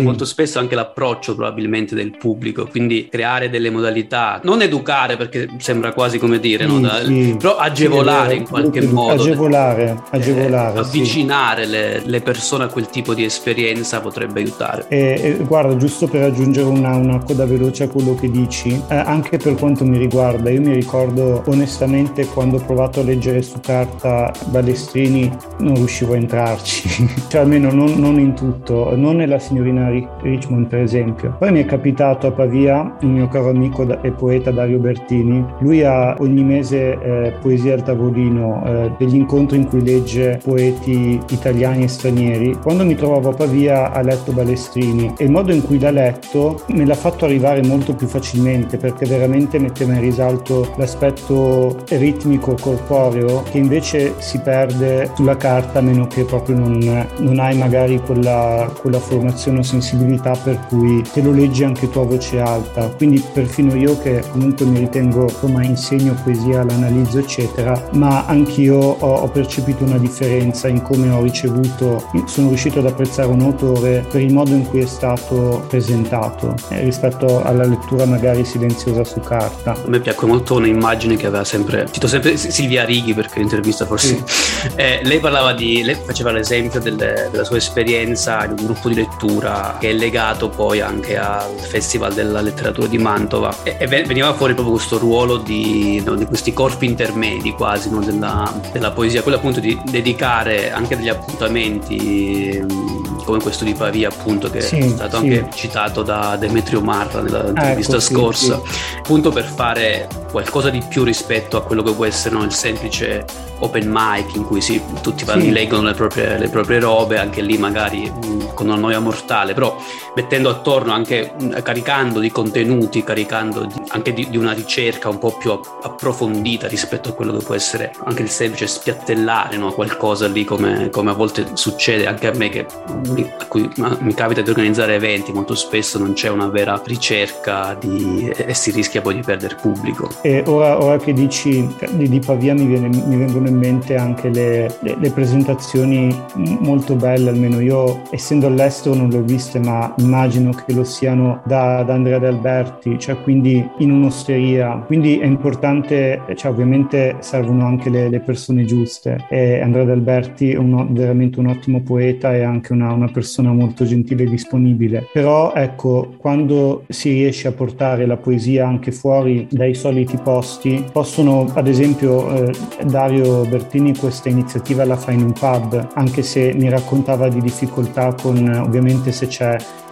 [SPEAKER 6] E
[SPEAKER 3] molto spesso anche l'approccio probabilmente del pubblico, quindi creare delle modalità, non educare perché sembra quasi come dire, no?
[SPEAKER 4] Sì,
[SPEAKER 3] Da-
[SPEAKER 4] sì.
[SPEAKER 3] però agevolare
[SPEAKER 4] Sì,
[SPEAKER 3] in qualche modo.
[SPEAKER 4] Agevolare, agevolare.
[SPEAKER 3] Eh,
[SPEAKER 4] sì.
[SPEAKER 3] avvicinare le, le persone a quel tipo di esperienza potrebbe aiutare.
[SPEAKER 4] E, e guarda, giusto per aggiungere una, una coda veloce a quello che dici, eh, anche per quanto mi riguarda, io mi ricordo onestamente quando ho provato a leggere su carta Balestrini non riuscivo a entrarci, [laughs] cioè almeno non, non in tutto, non nella signorina Ri- Richmond per esempio. Poi mi è capitato a Pavia, il mio caro amico e poeta Dario Bertini, lui ha ogni mese eh, poesia al tavolino, eh, degli incontri in cui legge poeti italiani e stranieri. Quando mi trovavo a Pavia ha letto Balestrini e il modo in cui l'ha letto me l'ha fatto arrivare molto più facilmente perché veramente metteva in risalto l'aspetto ritmico corporeo che invece si perde sulla carta a meno che proprio non, non hai magari quella, quella formazione o sensibilità per cui te lo leggi anche tu a voce alta. Quindi perfino io che comunque mi ritengo, insomma, insegno poesia, l'analizzo eccetera, ma anch'io ho, ho percepito una differenza in come ho ricevuto, sono riuscito ad apprezzare un autore per il modo in cui è stato presentato eh, rispetto alla lettura magari silenziosa su carta.
[SPEAKER 3] A me piacque molto un'immagine che aveva sempre, cito sempre Silvia Righi perché l'intervista forse, Eh, lei parlava di, lei faceva l'esempio delle- della sua esperienza in un gruppo di lettura che è legato poi anche al Festival della Letteratura di Mantova e, e ve- veniva fuori proprio questo ruolo di, no, di questi corpi intermedi quasi no, della, della poesia, quello appunto di dedicare anche degli appuntamenti come questo di Pavia appunto che
[SPEAKER 4] Sì,
[SPEAKER 3] è stato
[SPEAKER 4] sì.
[SPEAKER 3] anche citato da Demetrio Marra nell'intervista
[SPEAKER 4] Ecco,
[SPEAKER 3] scorsa
[SPEAKER 4] sì.
[SPEAKER 3] appunto per fare qualcosa di più rispetto a quello che può essere no, il semplice open mic in cui si, tutti vanno leggono le proprie, le proprie robe, anche lì magari con una noia mortale però mettendo attorno anche, caricando di contenuti, caricando di, anche di, di, una ricerca un po' più approfondita rispetto a quello che può essere anche il semplice spiattellare no? qualcosa lì come, come, a volte succede anche a me che mi, a cui mi capita di organizzare eventi, molto spesso non c'è una vera ricerca di, e si rischia poi di perdere pubblico.
[SPEAKER 4] E ora, ora che dici di, di Pavia mi, viene, mi, vengono in mente anche le, le, le presentazioni molto belle, almeno io essendo all'estero non le ho viste ma immagino che lo siano da, da Andrea De Alberti, cioè quindi in un'osteria, quindi è importante, cioè ovviamente servono anche le, le persone giuste. E Andrea De Alberti è uno, veramente un ottimo poeta e anche una, una persona molto gentile e disponibile, però ecco quando si riesce a portare la poesia anche fuori dai soliti posti, possono ad esempio eh, Dario Bertini questa iniziativa la fa in un pub, anche se mi raccontava di difficoltà con ovviamente se c'è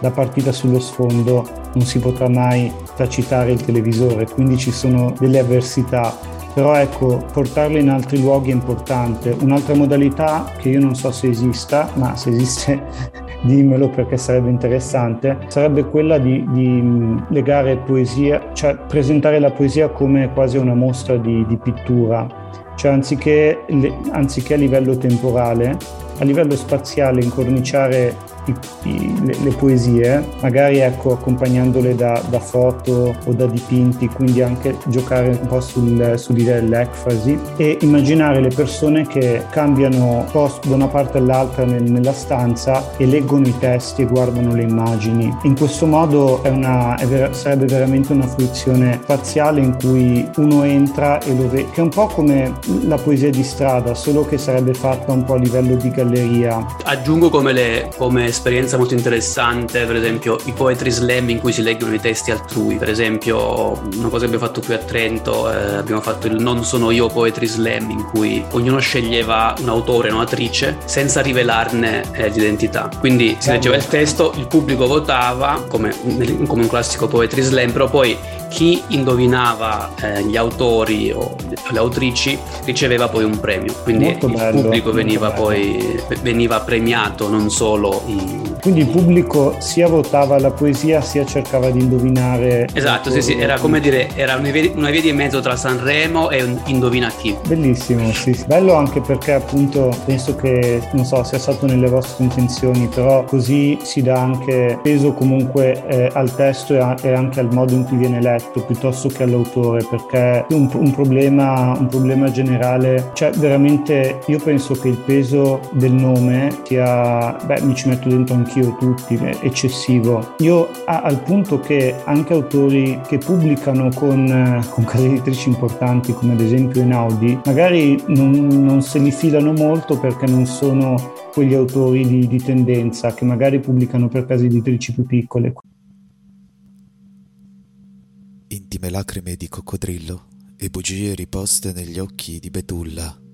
[SPEAKER 4] la partita sullo sfondo non si potrà mai tacitare il televisore, quindi ci sono delle avversità. Però ecco, portarle in altri luoghi è importante. Un'altra modalità che io non so se esista, ma se esiste [laughs] dimmelo perché sarebbe interessante, sarebbe quella di, di, legare poesia, cioè presentare la poesia come quasi una mostra di, di pittura, cioè anziché, anziché a livello temporale, a livello spaziale incorniciare i, i, le, le, poesie, magari ecco, accompagnandole da, da, foto o da dipinti, quindi anche giocare un po' sul, sull'idea dell'ecfasi e immaginare le persone che cambiano posto da una parte all'altra nel, nella stanza e leggono i testi e guardano le immagini. In questo modo è una, è ver- sarebbe veramente una fruizione spaziale in cui uno entra e lo vede, che è un po' come la poesia di strada, solo che sarebbe fatta un po' a livello di galleria.
[SPEAKER 3] Aggiungo come, le, come esperienza molto interessante, per esempio i poetry slam in cui si leggono i testi altrui, per esempio una cosa che abbiamo fatto qui a Trento, eh, abbiamo fatto il Non sono io poetry slam in cui ognuno sceglieva un autore, un'autrice senza rivelarne eh, l'identità. Quindi si leggeva il testo, il pubblico votava come, come un classico poetry slam, però poi chi indovinava eh, gli autori o le autrici riceveva poi un premio, quindi molto il bello, pubblico veniva poi veniva premiato, non solo i...
[SPEAKER 4] Quindi il pubblico sia votava la poesia sia cercava di indovinare...
[SPEAKER 3] Esatto, sì, sì, era come dire, era una via, una via di mezzo tra Sanremo e un Indovina chi.
[SPEAKER 4] Bellissimo, sì, bello anche perché appunto penso che, non so, sia stato nelle vostre intenzioni, però così si dà anche peso comunque eh, al testo e, a, e anche al modo in cui viene letto letto piuttosto che all'autore perché un, un, problema, un problema generale, cioè veramente io penso che il peso del nome sia, beh mi ci metto dentro anch'io tutti, è eccessivo. Io a, al punto che anche autori che pubblicano con, con case editrici importanti come ad esempio Einaudi magari non, non se li filano molto perché non sono quegli autori di, di tendenza che magari pubblicano per case editrici più piccole
[SPEAKER 8] intime lacrime di coccodrillo e bugie riposte negli occhi di Betulla.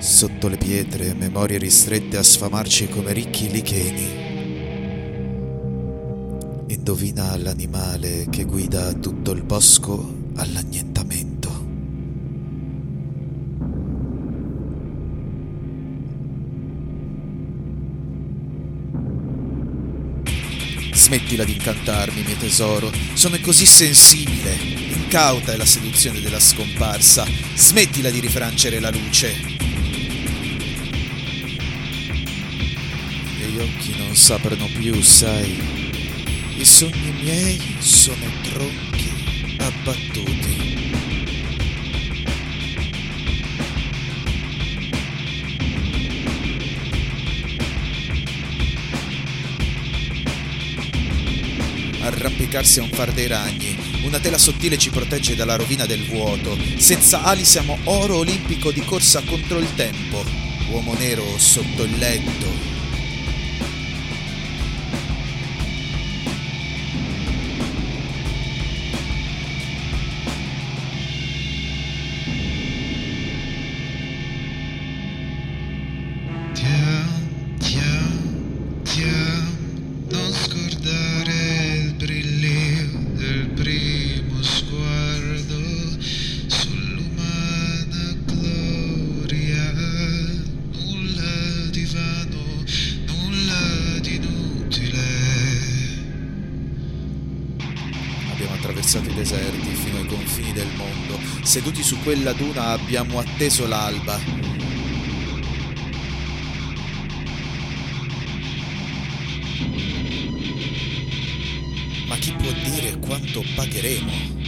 [SPEAKER 8] Sotto le pietre, memorie ristrette a sfamarci come ricchi licheni. Indovina l'animale che guida tutto il bosco all'annientamento. Smettila di incantarmi, mio tesoro. Sono così sensibile. Incauta è la seduzione della scomparsa. Smettila di rifrancere la luce. Occhi non s'aprono più, sai. I sogni miei sono tronchi abbattuti. arrampicarsi a un far dei ragni. Una tela sottile ci protegge dalla rovina del vuoto. Senza ali siamo oro olimpico di corsa contro il tempo. Uomo nero sotto il letto, attraversato i deserti fino ai confini del mondo. Seduti su quella duna abbiamo atteso l'alba. Ma chi può dire quanto pagheremo?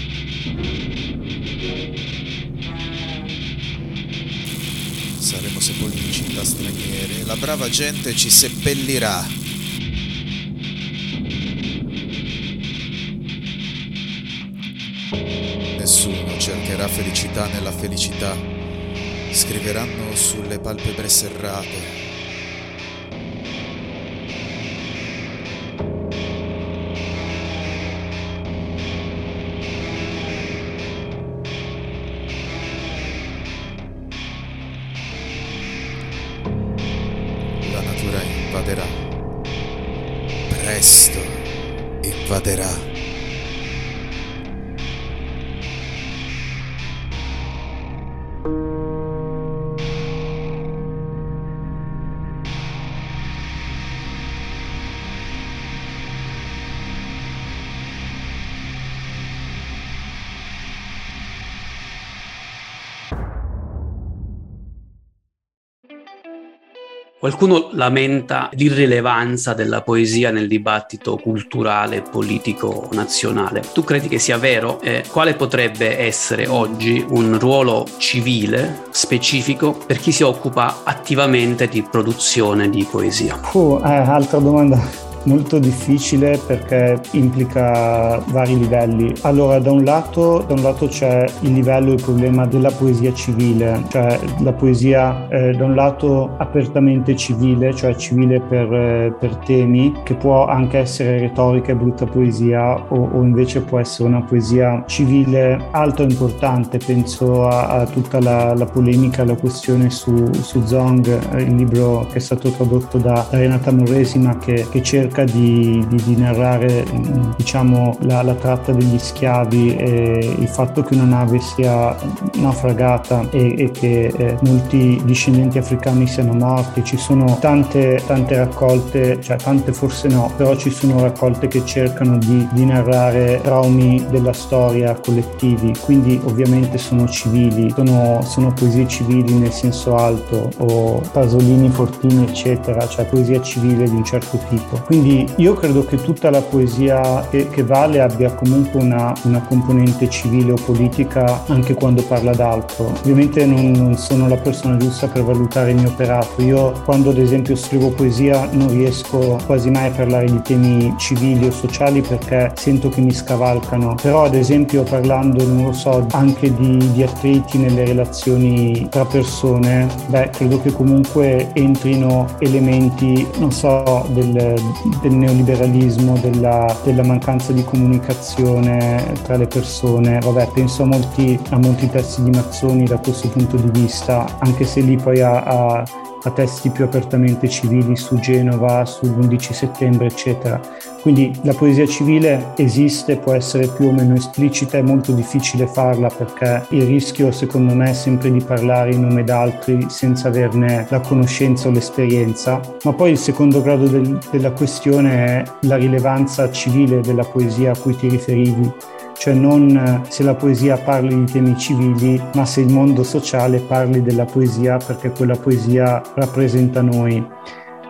[SPEAKER 8] Saremo sepolti in città straniere, la brava gente ci seppellirà. Cercherà felicità nella felicità. Scriveranno sulle palpebre serrate.
[SPEAKER 3] Qualcuno lamenta l'irrilevanza della poesia nel dibattito culturale e politico nazionale. Tu credi che sia vero? Eh, quale potrebbe essere oggi un ruolo civile specifico per chi si occupa attivamente di produzione di poesia?
[SPEAKER 4] Oh, eh, altra domanda molto difficile perché implica vari livelli. Allora, da un lato, da un lato c'è il livello e il problema della poesia civile, cioè la poesia eh, da un lato apertamente civile, cioè civile per, eh, per, temi, che può anche essere retorica e brutta poesia, o, o invece può essere una poesia civile alto e importante. Penso a, a tutta la, la, polemica, la questione su, su Zong, il libro che è stato tradotto da Renata Moresima che, che cerca cerca di, di, di narrare diciamo, la, la, tratta degli schiavi e il fatto che una nave sia naufragata e, e che eh, molti discendenti africani siano morti. Ci sono tante, tante raccolte, cioè tante forse no, però ci sono raccolte che cercano di, di narrare traumi della storia collettivi, quindi ovviamente sono civili, sono, sono poesie civili nel senso alto o Pasolini, Fortini eccetera, cioè poesia civile di un certo tipo. Quindi quindi io credo che tutta la poesia che, vale abbia comunque una, una, componente civile o politica anche quando parla d'altro. Ovviamente non, non, sono la persona giusta per valutare il mio operato. Io quando ad esempio scrivo poesia non riesco quasi mai a parlare di temi civili o sociali perché sento che mi scavalcano. Però ad esempio parlando, non lo so, anche di, di attriti nelle relazioni tra persone, beh, credo che comunque entrino elementi, non so, del, del neoliberalismo, della, della, mancanza di comunicazione tra le persone. Vabbè, penso a molti, a molti testi di Mazzoni da questo punto di vista, anche se lì poi ha, ha a testi più apertamente civili su Genova, sull'11 settembre, eccetera. Quindi la poesia civile esiste, può essere più o meno esplicita, è molto difficile farla perché il rischio secondo me è sempre di parlare in nome d'altri senza averne la conoscenza o l'esperienza. Ma poi il secondo grado del, della questione è la rilevanza civile della poesia a cui ti riferivi cioè non se la poesia parli di temi civili, ma se il mondo sociale parli della poesia perché quella poesia rappresenta noi.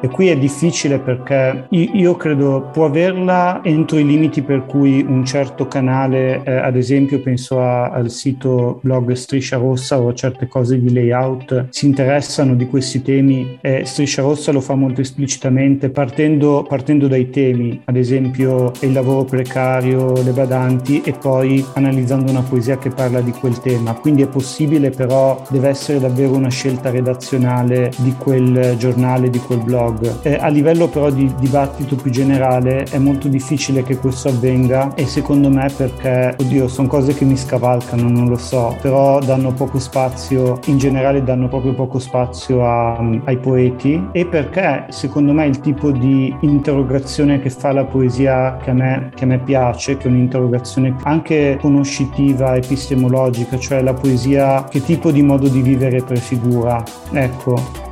[SPEAKER 4] E qui è difficile perché io credo può averla entro i limiti per cui un certo canale, eh, ad esempio penso a, al sito blog Striscia Rossa o a certe cose di layout, si interessano di questi temi. Eh, Striscia Rossa lo fa molto esplicitamente partendo, partendo dai temi, ad esempio il lavoro precario, le badanti e poi analizzando una poesia che parla di quel tema. Quindi è possibile però deve essere davvero una scelta redazionale di quel giornale, di quel blog blog. Eh, a livello però di dibattito più generale è molto difficile che questo avvenga e secondo me perché, oddio, sono cose che mi scavalcano, non lo so, però danno poco spazio, in generale danno proprio poco spazio a, ai poeti e perché secondo me il tipo di interrogazione che fa la poesia che a me, che a me piace, che è un'interrogazione anche conoscitiva, epistemologica, cioè la poesia che tipo di modo di vivere prefigura. Ecco,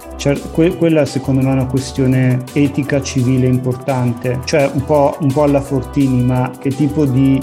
[SPEAKER 4] que- quella secondo me è una questione etica civile importante, cioè un po', un po', alla Fortini, ma che tipo di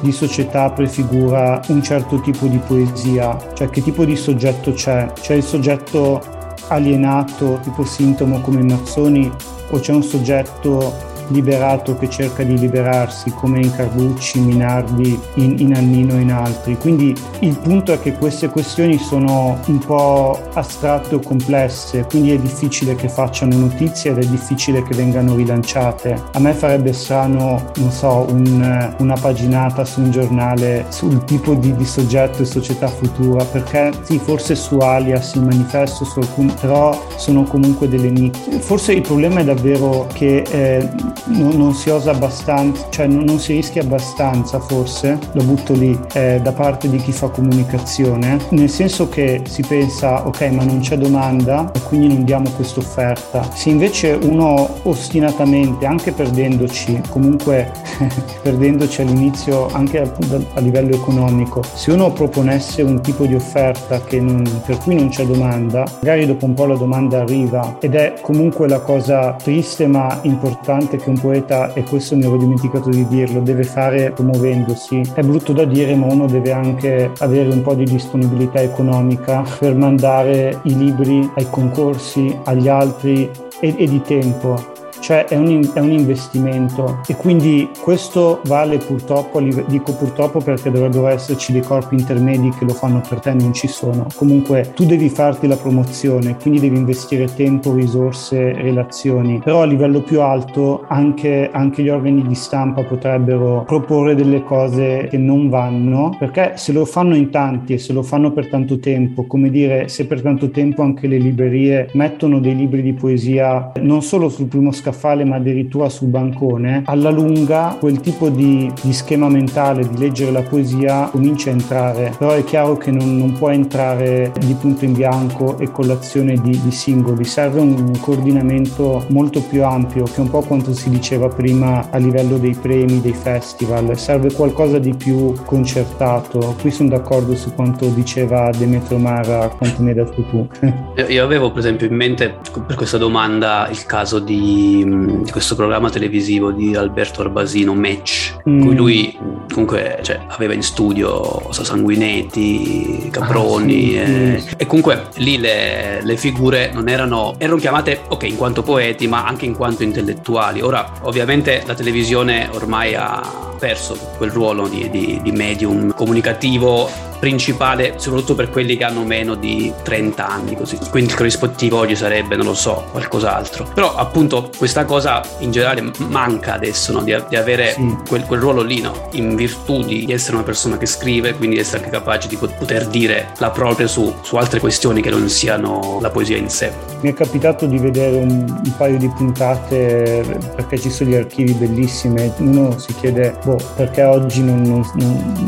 [SPEAKER 4] di società prefigura un certo tipo di poesia, cioè che tipo di soggetto c'è. C'è il soggetto alienato, tipo sintomo come Mazzoni, o c'è un soggetto liberato che cerca di liberarsi come in Carducci, Minardi, in, in Annino e in altri. Quindi il punto è che queste questioni sono un po' astratte o complesse, quindi è difficile che facciano notizie ed è difficile che vengano rilanciate. A me farebbe strano, non so, un, una paginata su un giornale sul tipo di, di, soggetto e società futura, perché sì, forse su alias, il manifesto, su alcuni, però sono comunque delle nicchie. Forse il problema è davvero che eh, non, non, si osa abbastanza, cioè non, non, si rischia abbastanza forse, lo butto lì, eh, da parte di chi fa comunicazione, nel senso che si pensa ok ma non c'è domanda e quindi non diamo questa offerta. Se invece uno ostinatamente, anche perdendoci, comunque [laughs] perdendoci all'inizio anche a, a, livello economico, se uno proponesse un tipo di offerta non, per cui non c'è domanda, magari dopo un po' la domanda arriva ed è comunque la cosa triste ma importante che un poeta, e questo mi ero dimenticato di dirlo, deve fare promuovendosi. È brutto da dire, ma uno deve anche avere un po' di disponibilità economica per mandare i libri ai concorsi, agli altri e, e di tempo cioè è un, è un, investimento e quindi questo vale purtroppo, dico purtroppo perché dovrebbero esserci dei corpi intermedi che lo fanno per te, non ci sono. Comunque tu devi farti la promozione, quindi devi investire tempo, risorse, relazioni, però a livello più alto anche, anche gli organi di stampa potrebbero proporre delle cose che non vanno, perché se lo fanno in tanti e se lo fanno per tanto tempo, come dire, se per tanto tempo anche le librerie mettono dei libri di poesia non solo sul primo scatto, scaffale ma addirittura sul bancone, alla lunga quel tipo di, di schema mentale di leggere la poesia comincia a entrare, però è chiaro che non, non può entrare di punto in bianco e con l'azione di, di singoli, serve un coordinamento molto più ampio che un po' quanto si diceva prima a livello dei premi, dei festival, serve qualcosa di più concertato. Qui sono d'accordo su quanto diceva Demetrio Mara, quanto mi hai detto tu. [laughs]
[SPEAKER 3] Io avevo per esempio in mente per questa domanda il caso di di, questo programma televisivo di Alberto Arbasino, Match, mm. cui lui comunque cioè, aveva in studio so, Sanguinetti, Caproni ah, sì, e, sì. e, comunque lì le, le, figure non erano, erano chiamate ok in quanto poeti ma anche in quanto intellettuali. Ora ovviamente la televisione ormai ha perso quel ruolo di, di, di medium comunicativo principale, soprattutto per quelli che hanno meno di 30 anni, così. Quindi il corrispettivo oggi sarebbe, non lo so, qualcos'altro. Però appunto questa cosa in generale manca adesso, no? di, di, avere sì. quel, quel, ruolo lì, no? in virtù di essere una persona che scrive, quindi essere anche capace di poter dire la propria su, su altre questioni che non siano la poesia in sé.
[SPEAKER 4] Mi è capitato di vedere un, un paio di puntate perché ci sono gli archivi bellissimi, uno si chiede boh, perché oggi non, non,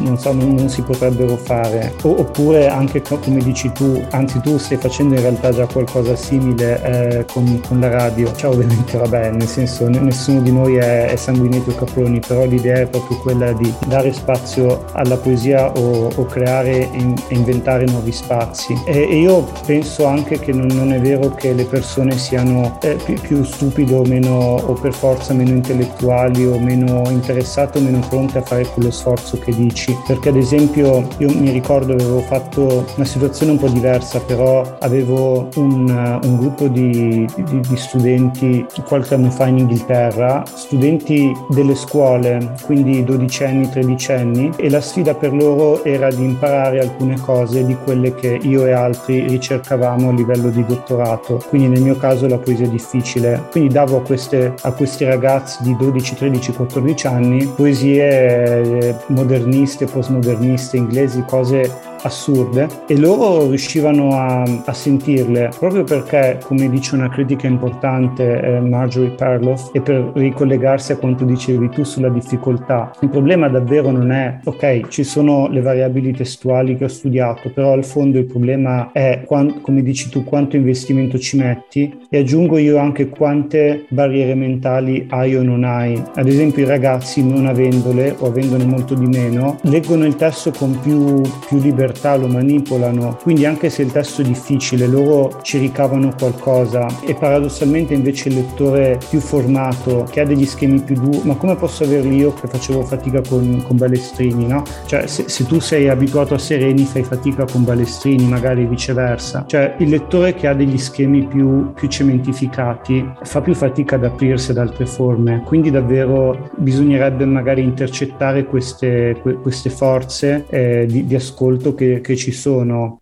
[SPEAKER 4] non, so, non si potrebbero fare fare. oppure anche come dici tu, anzi tu stai facendo in realtà già qualcosa simile eh, con, con, la radio. Cioè ovviamente vabbè, nel senso nessuno di noi è, è o caproni, però l'idea è proprio quella di dare spazio alla poesia o, o creare e inventare nuovi spazi. E, e, io penso anche che non, non, è vero che le persone siano eh, più, più stupide o meno o per forza meno intellettuali o meno interessate o meno pronte a fare quello sforzo che dici. Perché ad esempio io mi ricordo avevo fatto una situazione un po' diversa, però avevo un, un gruppo di, di, di, studenti qualche anno fa in Inghilterra, studenti delle scuole, quindi dodicenni, tredicenni, e la sfida per loro era di imparare alcune cose di quelle che io e altri ricercavamo a livello di dottorato, quindi nel mio caso la poesia difficile. Quindi davo a, queste, a questi ragazzi di 12, 13, 14 anni poesie moderniste, postmoderniste, inglesi, cose assurde e loro riuscivano a, a sentirle proprio perché, come dice una critica importante eh, Marjorie Perloff, e per ricollegarsi a quanto dicevi tu sulla difficoltà, il problema davvero non è, ok, ci sono le variabili testuali che ho studiato, però al fondo il problema è, come dici tu, quanto investimento ci metti e aggiungo io anche quante barriere mentali hai o non hai. Ad esempio i ragazzi non avendole o avendone molto di meno, leggono il testo con più, più libertà libertà, lo manipolano, quindi anche se il testo è difficile, loro ci ricavano qualcosa e paradossalmente invece il lettore più formato, che ha degli schemi più duri, ma come posso averli io che facevo fatica con, con Balestrini, no? Cioè se, se tu sei abituato a Sereni fai fatica con Balestrini, magari viceversa. Cioè il lettore che ha degli schemi più, più cementificati fa più fatica ad aprirsi ad altre forme, quindi davvero bisognerebbe magari intercettare queste, queste forze eh, di, di, ascolto che, che ci sono.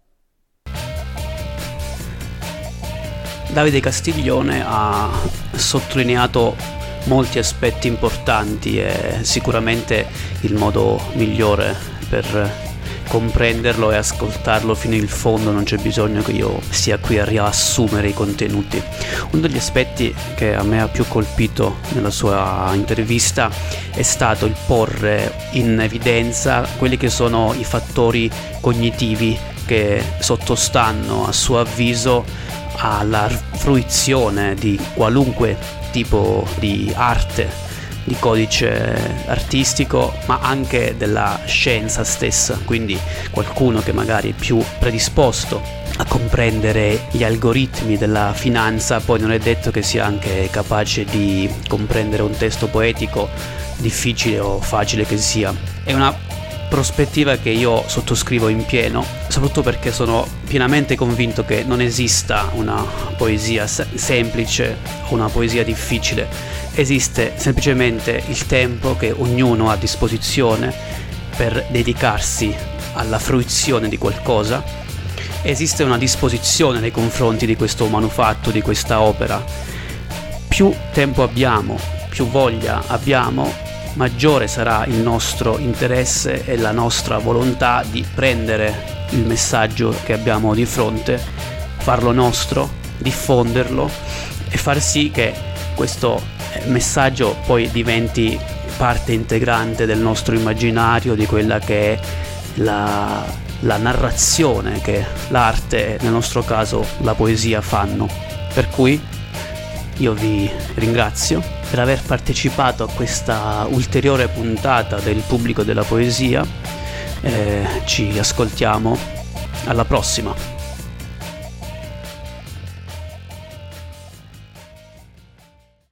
[SPEAKER 3] Davide Castiglione ha sottolineato molti aspetti importanti e sicuramente il modo migliore per comprenderlo e ascoltarlo fino in fondo, non c'è bisogno che io sia qui a riassumere i contenuti. Uno degli aspetti che a me ha più colpito nella sua intervista è stato il porre in evidenza quelli che sono i fattori cognitivi che sottostanno a suo avviso alla fruizione di qualunque tipo di arte di codice artistico ma anche della scienza stessa, quindi qualcuno che magari è più predisposto a comprendere gli algoritmi della finanza, poi non è detto che sia anche capace di comprendere un testo poetico, difficile o facile che sia. È una prospettiva che io sottoscrivo in pieno, soprattutto perché sono pienamente convinto che non esista una poesia semplice o una poesia difficile, esiste semplicemente il tempo che ognuno ha a disposizione per dedicarsi alla fruizione di qualcosa, esiste una disposizione nei confronti di questo manufatto, di questa opera. Più tempo abbiamo, più voglia abbiamo, maggiore sarà il nostro interesse e la nostra volontà di prendere il messaggio che abbiamo di fronte, farlo nostro, diffonderlo e far sì che questo messaggio poi diventi parte integrante del nostro immaginario, di quella che è la, la narrazione che l'arte, nel nostro caso la poesia, fanno. Per cui io vi ringrazio per aver partecipato a questa ulteriore puntata del pubblico della poesia. Eh, ci ascoltiamo alla prossima.